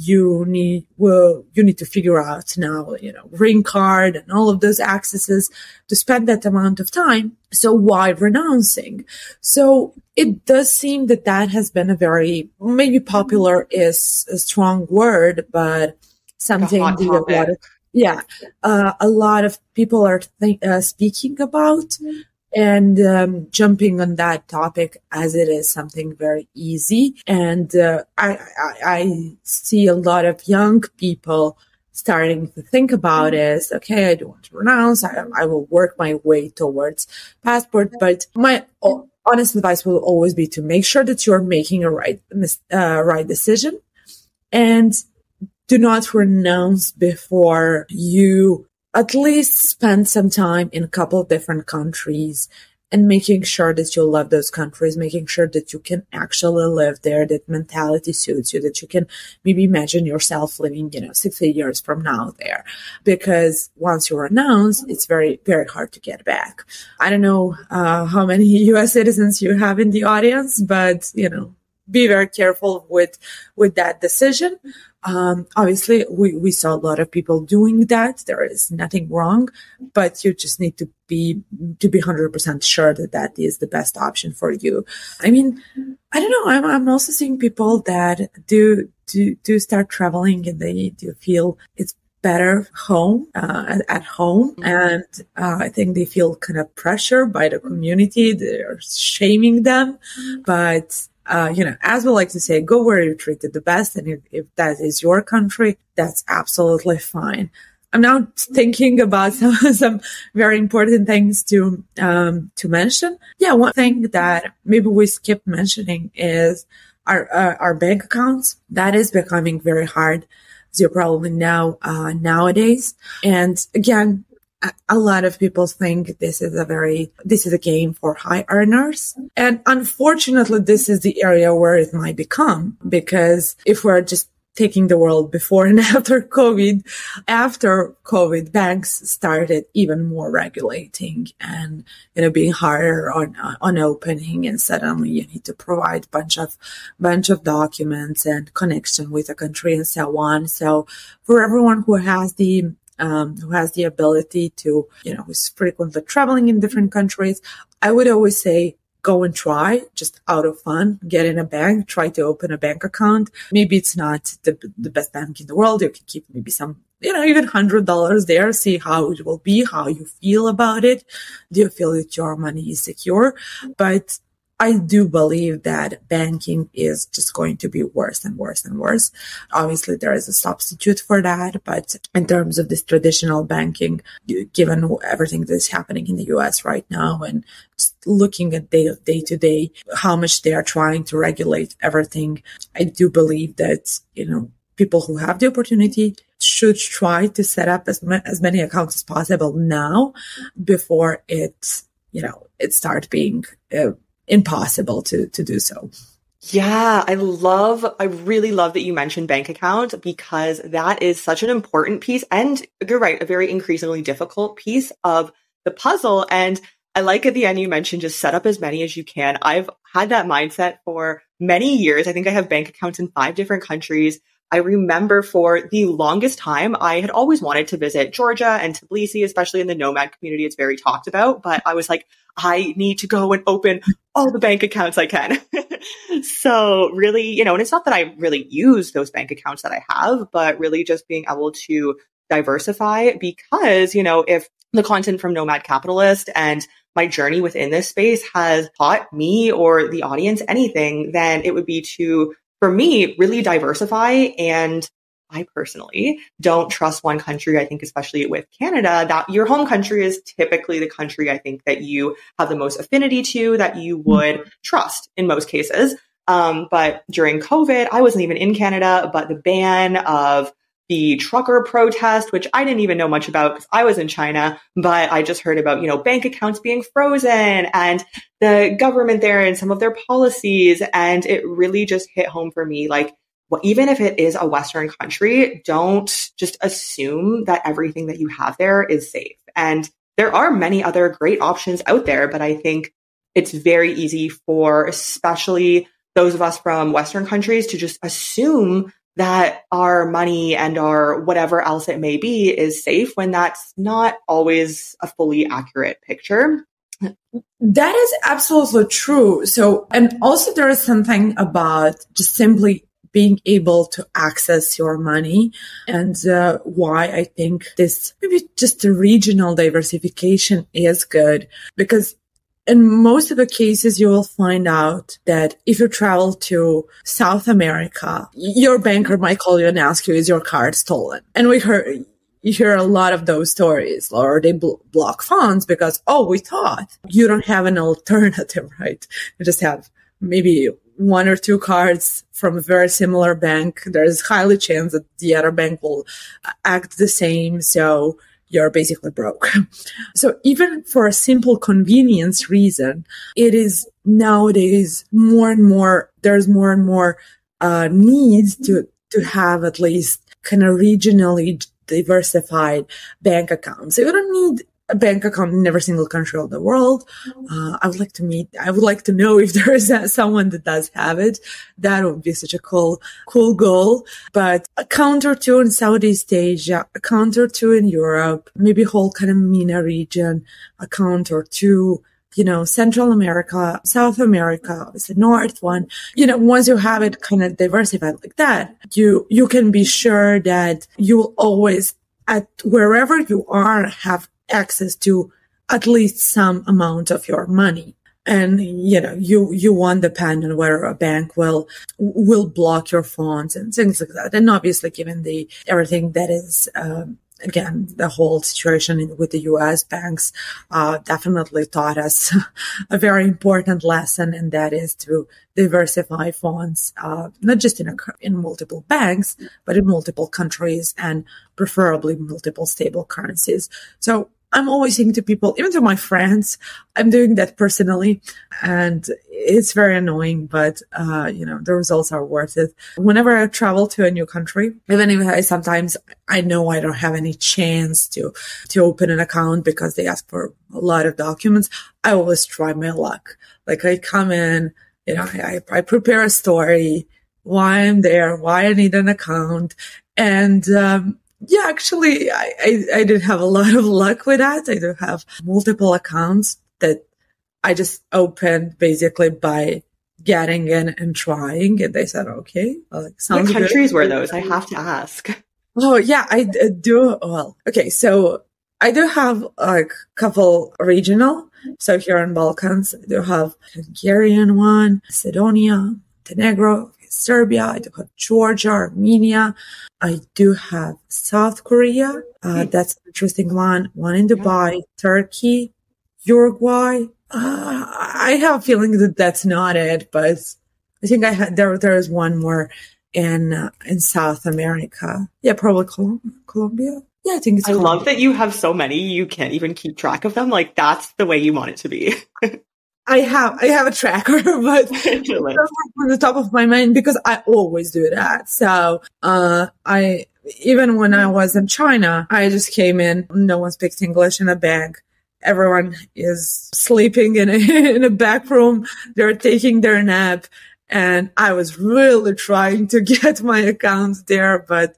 you need well you need to figure out now you know green card and all of those accesses to spend that amount of time. So why renouncing? So it does seem that that has been a very maybe popular is a strong word but something a lot of, yeah uh, a lot of people are th- uh, speaking about and um, jumping on that topic as it is something very easy. And uh, I, I, I, see a lot of young people starting to think about is okay, I don't want to renounce. I, I will work my way towards passport, but my honest advice will always be to make sure that you're making a right, uh, right decision and do not renounce before you at least spend some time in a couple of different countries and making sure that you love those countries, making sure that you can actually live there, that mentality suits you, that you can maybe imagine yourself living, you know, 60 years from now there. Because once you're announced, it's very, very hard to get back. I don't know uh, how many *laughs* US citizens you have in the audience, but, you know, be very careful with with that decision. Um, obviously, we, we saw a lot of people doing that. There is nothing wrong, but you just need to be to be hundred percent sure that that is the best option for you. I mean, I don't know. I'm I'm also seeing people that do do do start traveling and they do feel it's better home uh, at home and uh, i think they feel kind of pressure by the community they're shaming them but uh, you know, as we like to say, go where you're treated the best. And if, if that is your country, that's absolutely fine. I'm now thinking about *laughs* some, some very important things to, um, to mention. Yeah. One thing that maybe we skip mentioning is our, uh, our bank accounts. That is becoming very hard as you probably know, uh, nowadays. And again, a lot of people think this is a very, this is a game for high earners. And unfortunately, this is the area where it might become because if we're just taking the world before and *laughs* after COVID, after COVID, banks started even more regulating and, you know, being harder on, uh, on opening and suddenly you need to provide bunch of, bunch of documents and connection with a country and so on. So for everyone who has the um, who has the ability to, you know, who's frequently traveling in different countries, I would always say go and try just out of fun, get in a bank, try to open a bank account. Maybe it's not the, the best bank in the world. You can keep maybe some, you know, even hundred dollars there, see how it will be, how you feel about it. Do you feel that your money is secure? But I do believe that banking is just going to be worse and worse and worse. Obviously, there is a substitute for that, but in terms of this traditional banking, given everything that is happening in the US right now and looking at day day to day, how much they are trying to regulate everything, I do believe that, you know, people who have the opportunity should try to set up as, ma- as many accounts as possible now before it, you know, it starts being uh, impossible to to do so. Yeah, I love, I really love that you mentioned bank account because that is such an important piece. And you're right, a very increasingly difficult piece of the puzzle. And I like at the end you mentioned just set up as many as you can. I've had that mindset for many years. I think I have bank accounts in five different countries. I remember for the longest time, I had always wanted to visit Georgia and Tbilisi, especially in the nomad community. It's very talked about, but I was like, I need to go and open all the bank accounts I can. *laughs* so really, you know, and it's not that I really use those bank accounts that I have, but really just being able to diversify because, you know, if the content from Nomad Capitalist and my journey within this space has taught me or the audience anything, then it would be to for me, really diversify. And I personally don't trust one country. I think, especially with Canada, that your home country is typically the country I think that you have the most affinity to, that you would trust in most cases. Um, but during COVID, I wasn't even in Canada, but the ban of the trucker protest, which I didn't even know much about because I was in China, but I just heard about, you know, bank accounts being frozen and the government there and some of their policies. And it really just hit home for me. Like, well, even if it is a Western country, don't just assume that everything that you have there is safe. And there are many other great options out there, but I think it's very easy for especially those of us from Western countries to just assume that our money and our whatever else it may be is safe when that's not always a fully accurate picture. That is absolutely true. So, and also there is something about just simply being able to access your money and uh, why I think this maybe just the regional diversification is good because in most of the cases, you will find out that if you travel to South America, your banker might call you and ask you, is your card stolen? And we heard, you hear a lot of those stories or they bl- block funds because, oh, we thought you don't have an alternative, *laughs* right? You just have maybe one or two cards from a very similar bank. There's highly chance that the other bank will act the same. So you're basically broke. *laughs* so even for a simple convenience reason, it is nowadays more and more, there's more and more uh, needs to, to have at least kind of regionally diversified bank accounts. So you don't need bank account in every single country of the world. Uh, I would like to meet, I would like to know if *laughs* there is someone that does have it. That would be such a cool, cool goal. But a count or two in Southeast Asia, a count or two in Europe, maybe whole kind of MENA region, a count or two you know, Central America, South America, obviously North one, you know, once you have it kind of diversified like that, you, you can be sure that you will always at wherever you are have access to at least some amount of your money. And you know you you won't depend on whether a bank will will block your funds and things like that. And obviously given the everything that is um, again the whole situation with the us banks uh, definitely taught us *laughs* a very important lesson and that is to diversify funds uh, not just in a, in multiple banks but in multiple countries and preferably multiple stable currencies. So I'm always saying to people, even to my friends, I'm doing that personally. And it's very annoying, but, uh, you know, the results are worth it. Whenever I travel to a new country, even if I sometimes I know I don't have any chance to, to open an account because they ask for a lot of documents, I always try my luck. Like I come in, you know, I, I prepare a story, why I'm there, why I need an account. And, um, yeah, actually, I, I, I did have a lot of luck with that. I do have multiple accounts that I just opened basically by getting in and trying. And they said, okay, like, what countries good. were those? I have to ask. Oh, yeah, I do. Well, okay. So I do have like a couple regional. So here in Balkans, I do have Hungarian one, Macedonia, Montenegro, Serbia, I do have Georgia, Armenia. I do have South Korea. Uh, that's an interesting one. One in Dubai, Turkey, Uruguay. Uh, I have a feeling that that's not it, but I think I had, there, there is one more in, uh, in South America. Yeah, probably Colombia. Yeah, I think I Colombia. love that you have so many. You can't even keep track of them. Like that's the way you want it to be. *laughs* I have I have a tracker, *laughs* but *laughs* on the top of my mind because I always do that. So uh, I even when I was in China, I just came in. No one speaks English in a bank. Everyone is sleeping in a *laughs* in a back room. They're taking their nap, And I was really trying to get my account there, but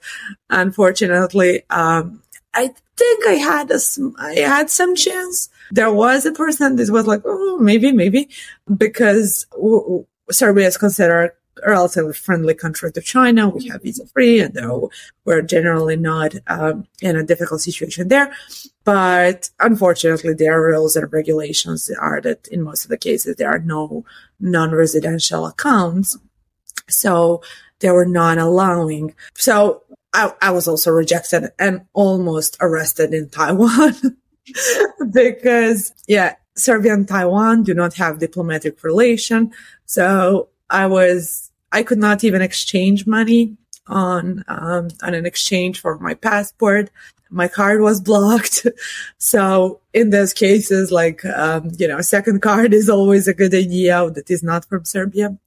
unfortunately, um, I think I had a, I had some chance. There was a person that was like, oh, maybe, maybe, because Serbia is considered a relatively friendly country to China. We have visa free and we're generally not um, in a difficult situation there. But unfortunately, there are rules and regulations are that in most of the cases, there are no non-residential accounts. So they were not allowing. So I, I was also rejected and almost arrested in Taiwan *laughs* because yeah, Serbia and Taiwan do not have diplomatic relation. So I was, I could not even exchange money on, um, on an exchange for my passport. My card was blocked. *laughs* so in those cases, like, um, you know, a second card is always a good idea that is not from Serbia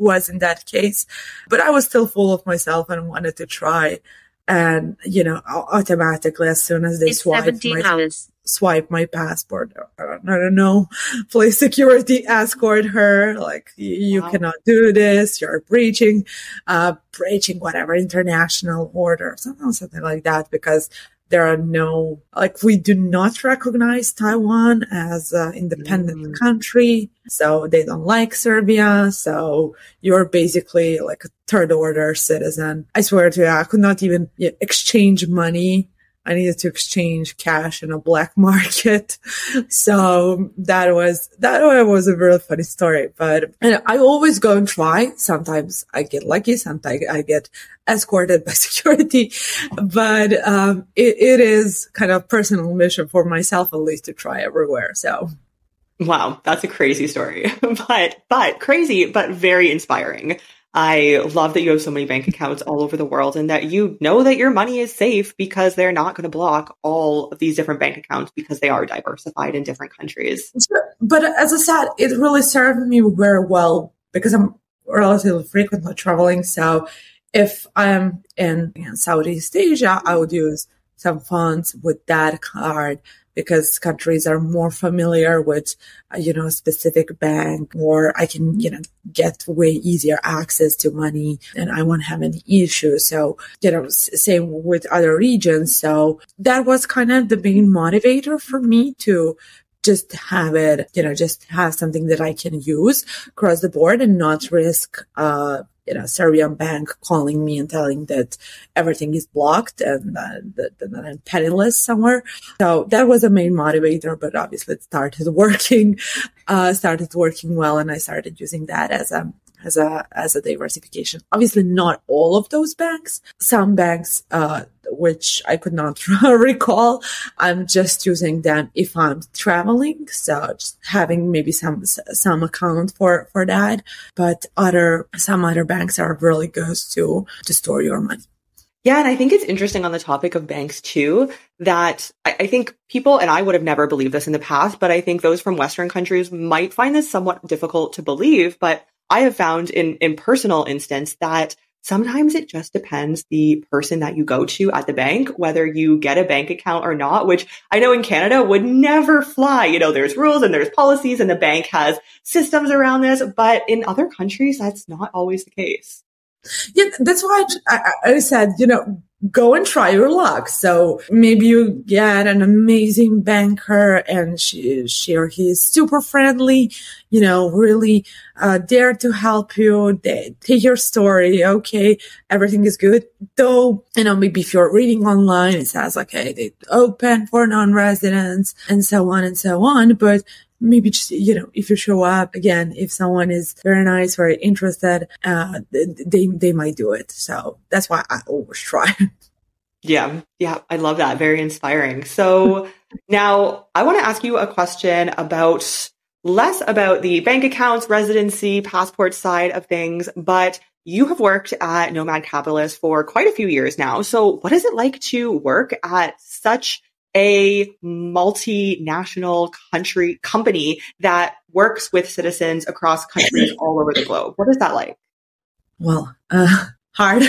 was in that case, but I was still full of myself and wanted to try. And, you know, automatically as soon as they swipe my, hours. swipe my passport, I don't know, police security escort her, like, you wow. cannot do this. You're breaching, uh, breaching whatever international order, something, something like that, because there are no, like, we do not recognize Taiwan as an independent mm. country. So they don't like Serbia. So you're basically like a third order citizen. I swear to you, I could not even exchange money I needed to exchange cash in a black *laughs* market. so that was, that was a really funny story, but I always go and try. Sometimes I get lucky. Sometimes I get escorted *laughs* by security, but, um, it, it is kind of personal mission for myself, at least to try everywhere. So. Wow. That's a crazy story, *laughs* but, but crazy, but very inspiring. I love that you have so many bank accounts all over the world and that you know that your money is safe because they're not going to block all of these different bank accounts because they are diversified in different countries. But as I said, it really served me very well because I'm relatively frequently traveling. So if I'm in, Southeast Asia, I would use some funds with that card because countries are more familiar with, uh, you know, a specific bank or I can, you know, get way easier access to money and I won't have any issues. So, you know, same with other regions. So that was kind of the main motivator for me to just have it, you know, just have something that I can use across the board and not risk, uh, you know, Serbian bank calling me and telling that everything is blocked and uh, that, that, I'm penniless somewhere. So that was a main motivator, but obviously it started *laughs* working, uh, started working well. And I started using that as a, as a as a diversification. Obviously, not all of those banks. Some banks, uh, which I could not *laughs* recall, I'm just using them if I'm traveling. So just having maybe some some account for for that. But other some other banks are really good to to store your money. Yeah, and I think it's interesting on the topic of banks too, that I, I, think people, and I would have never believed this in the past, but I think those from Western countries might find this somewhat difficult to believe. But I have found in, in personal instance that sometimes it just depends the person that you go to at the bank, whether you get a bank account or not, which I know in Canada would never fly. You know, there's rules and there's policies and the bank has systems around this, but in other countries, that's not always the case. Yeah, that's why I, I said, you know, go and try your luck. So maybe you get an amazing banker and she, she or he is super friendly, you know, really, uh, dare to help you. They take your story. Okay. Everything is good. Though, you know, maybe if you're reading online, it says, okay, they open for non-residents and so on and so on. But maybe just, you know, if you show up again, if someone is very nice, very interested, uh, they, they might do it. So that's why I always try. *laughs* Yeah. Yeah. I love that. Very inspiring. So now I want to ask you a question about less about the bank accounts, residency, passport side of things, but you have worked at Nomad Capitalist for quite a few years now. So what is it like to work at such a multinational country company that works with citizens across countries all over the globe. What is that like? Well, uh, *laughs* hard,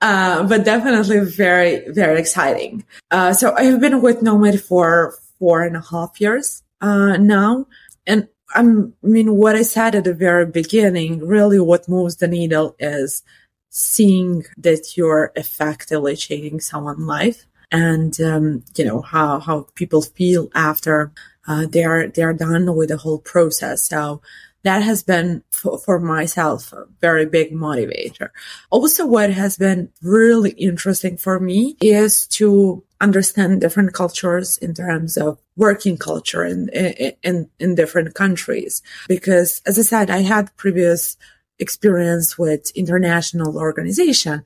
uh, but definitely very, very exciting. Uh, so I have been with Nomad for four and a half years uh, now. And I mean, what I said at the very beginning, really what moves the needle is seeing that you're effectively changing someone's life and, um, you know, how, how people feel after, uh, they're, they're done with the whole process. So that has been for, for myself a very big motivator. Also, what has been really interesting for me is to understand different cultures in terms of working culture in, in, in different countries. Because as I said, I had previous experience with international organization,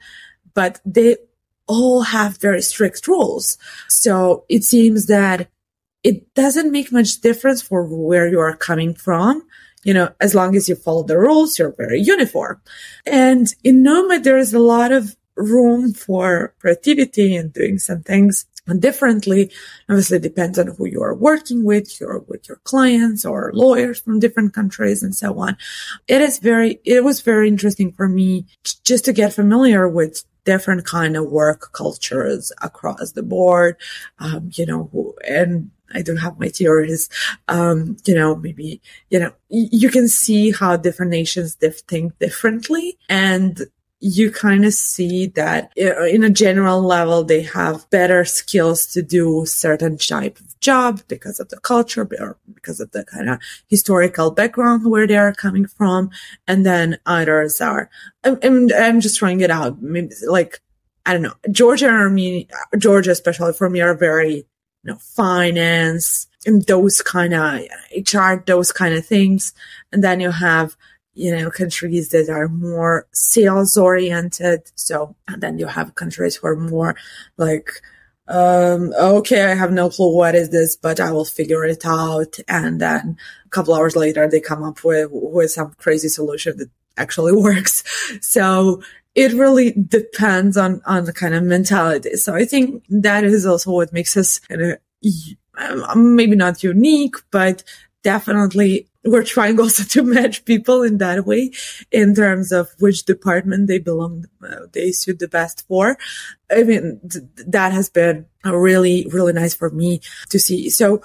but they all have very strict rules. So it seems that it doesn't make much difference for where you are coming from you know, as long as you follow the rules, you're very uniform. And in Nomad, there is a lot of room for creativity and doing some things differently. Obviously, depends on who you are working with, your with your clients or lawyers from different countries and so on. It is very, it was very interesting for me just to get familiar with different kind of work cultures across the board. Um, you know, and I don't have my theories. Um, you know, maybe, you know, you can see how different nations think differently and you kind of see that uh, in a general level, they have better skills to do certain type of job because of the culture or because of the kind of historical background where they are coming from. And then others are, I'm, I'm just throwing it out. Maybe like, I don't know, Georgia or me, Georgia, especially for me are very you know, finance and those kind of HR, those kind of things. And then you have, you know, countries that are more sales oriented. So and then you have countries who are more like, um, okay, I have no clue what is this, but I will figure it out. And then a couple hours later, they come up with, with some crazy solution that actually *laughs* works. So it really depends on, on the kind of mentality. So I think that is also what makes us kind of, um, maybe not unique, but definitely we're trying also to match people in that way in terms of which department they belong, uh, they suit the best for. I mean, th- that has been really, really nice for me to see. So,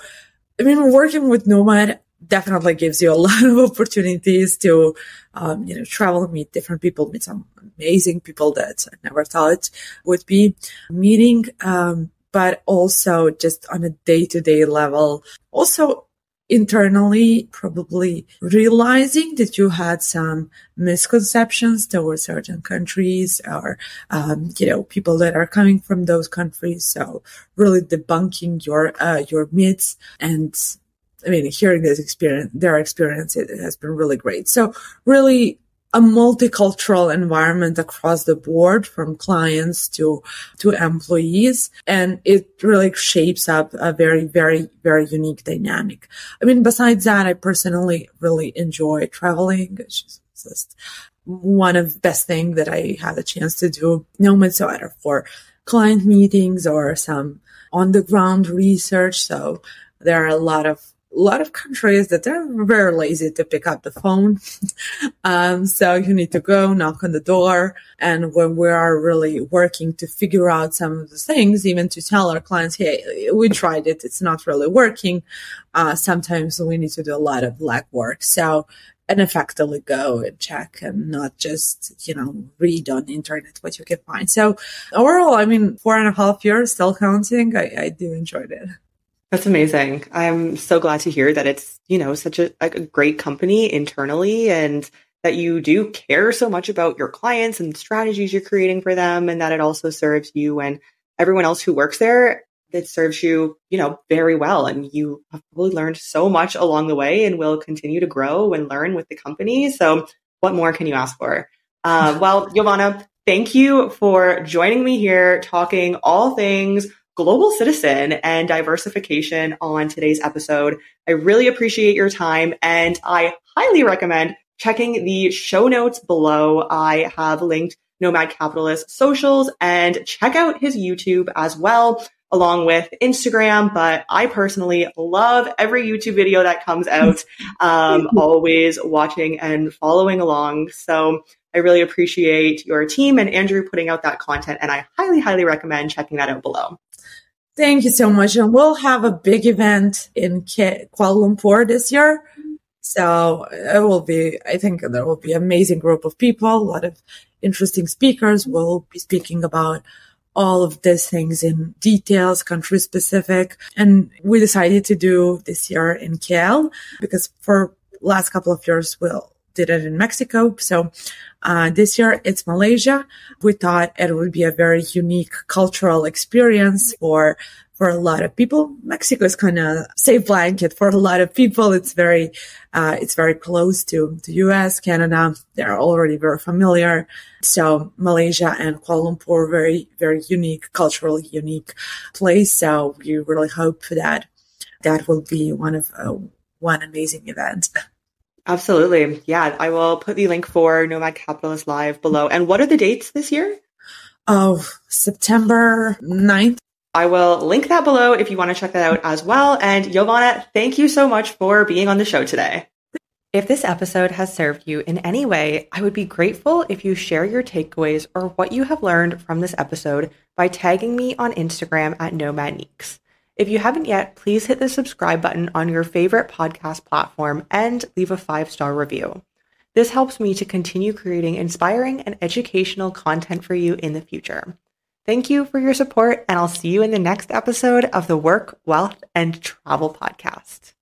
I mean, working with Nomad, definitely gives you a *laughs* lot of opportunities to, um, you know, travel, meet different people, meet some amazing people that I never thought would be meeting. Um, but also just on a day to day level, also internally probably realizing that you had some misconceptions towards certain countries or um, you know people that are coming from those countries so really debunking your uh, your myths and I mean, hearing this experience, their experience, it, it has been really great. So really a multicultural environment across the board from clients to to employees. And it really shapes up a very very very unique dynamic. I mean besides that i personally really enjoy traveling. It's just one of the best thing that i had a chance to do. No matter for client meetings or some on the ground research. So there are a lot of a lot of countries that they're very lazy to pick up the phone. *laughs* um, so you need to go knock on the door. And when we are really working to figure out some of the things, even to tell our clients, Hey, we tried it. It's not really working. Uh, sometimes we need to do a lot of legwork. So and effectively go and check and not just, you know, read on the internet what you can find. So overall, I mean, four and a half years still counting. I, I do enjoy it. That's amazing. I'm so glad to hear that it's, you know, such a, like a great company internally and that you do care so much about your clients and the strategies you're creating for them and that it also serves you and everyone else who works there that serves you, you know, very well. And you have probably learned so much along the way and will continue to grow and learn with the company. So what more can you ask for? Uh, well, *laughs* Jovana, thank you for joining me here talking all things global citizen and diversification on today's episode. I really appreciate your time and I highly recommend checking the show notes below. I have linked Nomad Capitalist socials and check out his YouTube as well along with Instagram. But I personally love every YouTube video that comes out. *laughs* Um, always watching and following along. So I really appreciate your team and Andrew putting out that content. And I highly, highly recommend checking that out below. Thank you so much. And we'll have a big event in Kuala Lumpur this year. So it will be, I think there will be amazing group of people, a lot of interesting speakers We'll be speaking about all of these things in details, country specific. And we decided to do this year in KL because for last couple of years we'll did it in Mexico. So uh, this year it's Malaysia. We thought it would be a very unique cultural experience for for a lot of people. Mexico is kind of safe blanket for a lot of people. It's very, uh, it's very close to the US, Canada. They're already very familiar. So Malaysia and Kuala Lumpur, very, very unique, culturally unique place. So we really hope that that will be one of, uh, one amazing event. *laughs* Absolutely. Yeah. I will put the link for Nomad Capitalist Live below. And what are the dates this year? Oh, September 9th I will link that below if you want to check that out as well. And Jovana, thank you so much for being on the show today. If this episode has served you in any way, I would be grateful if you share your takeaways or what you have learned from this episode by tagging me on Instagram at NomadNeeks. If you haven't yet, please hit the subscribe button on your favorite podcast platform and leave a five star review. This helps me to continue creating inspiring and educational content for you in the future. Thank you for your support, and I'll see you in the next episode of the Work, Wealth, and Travel Podcast.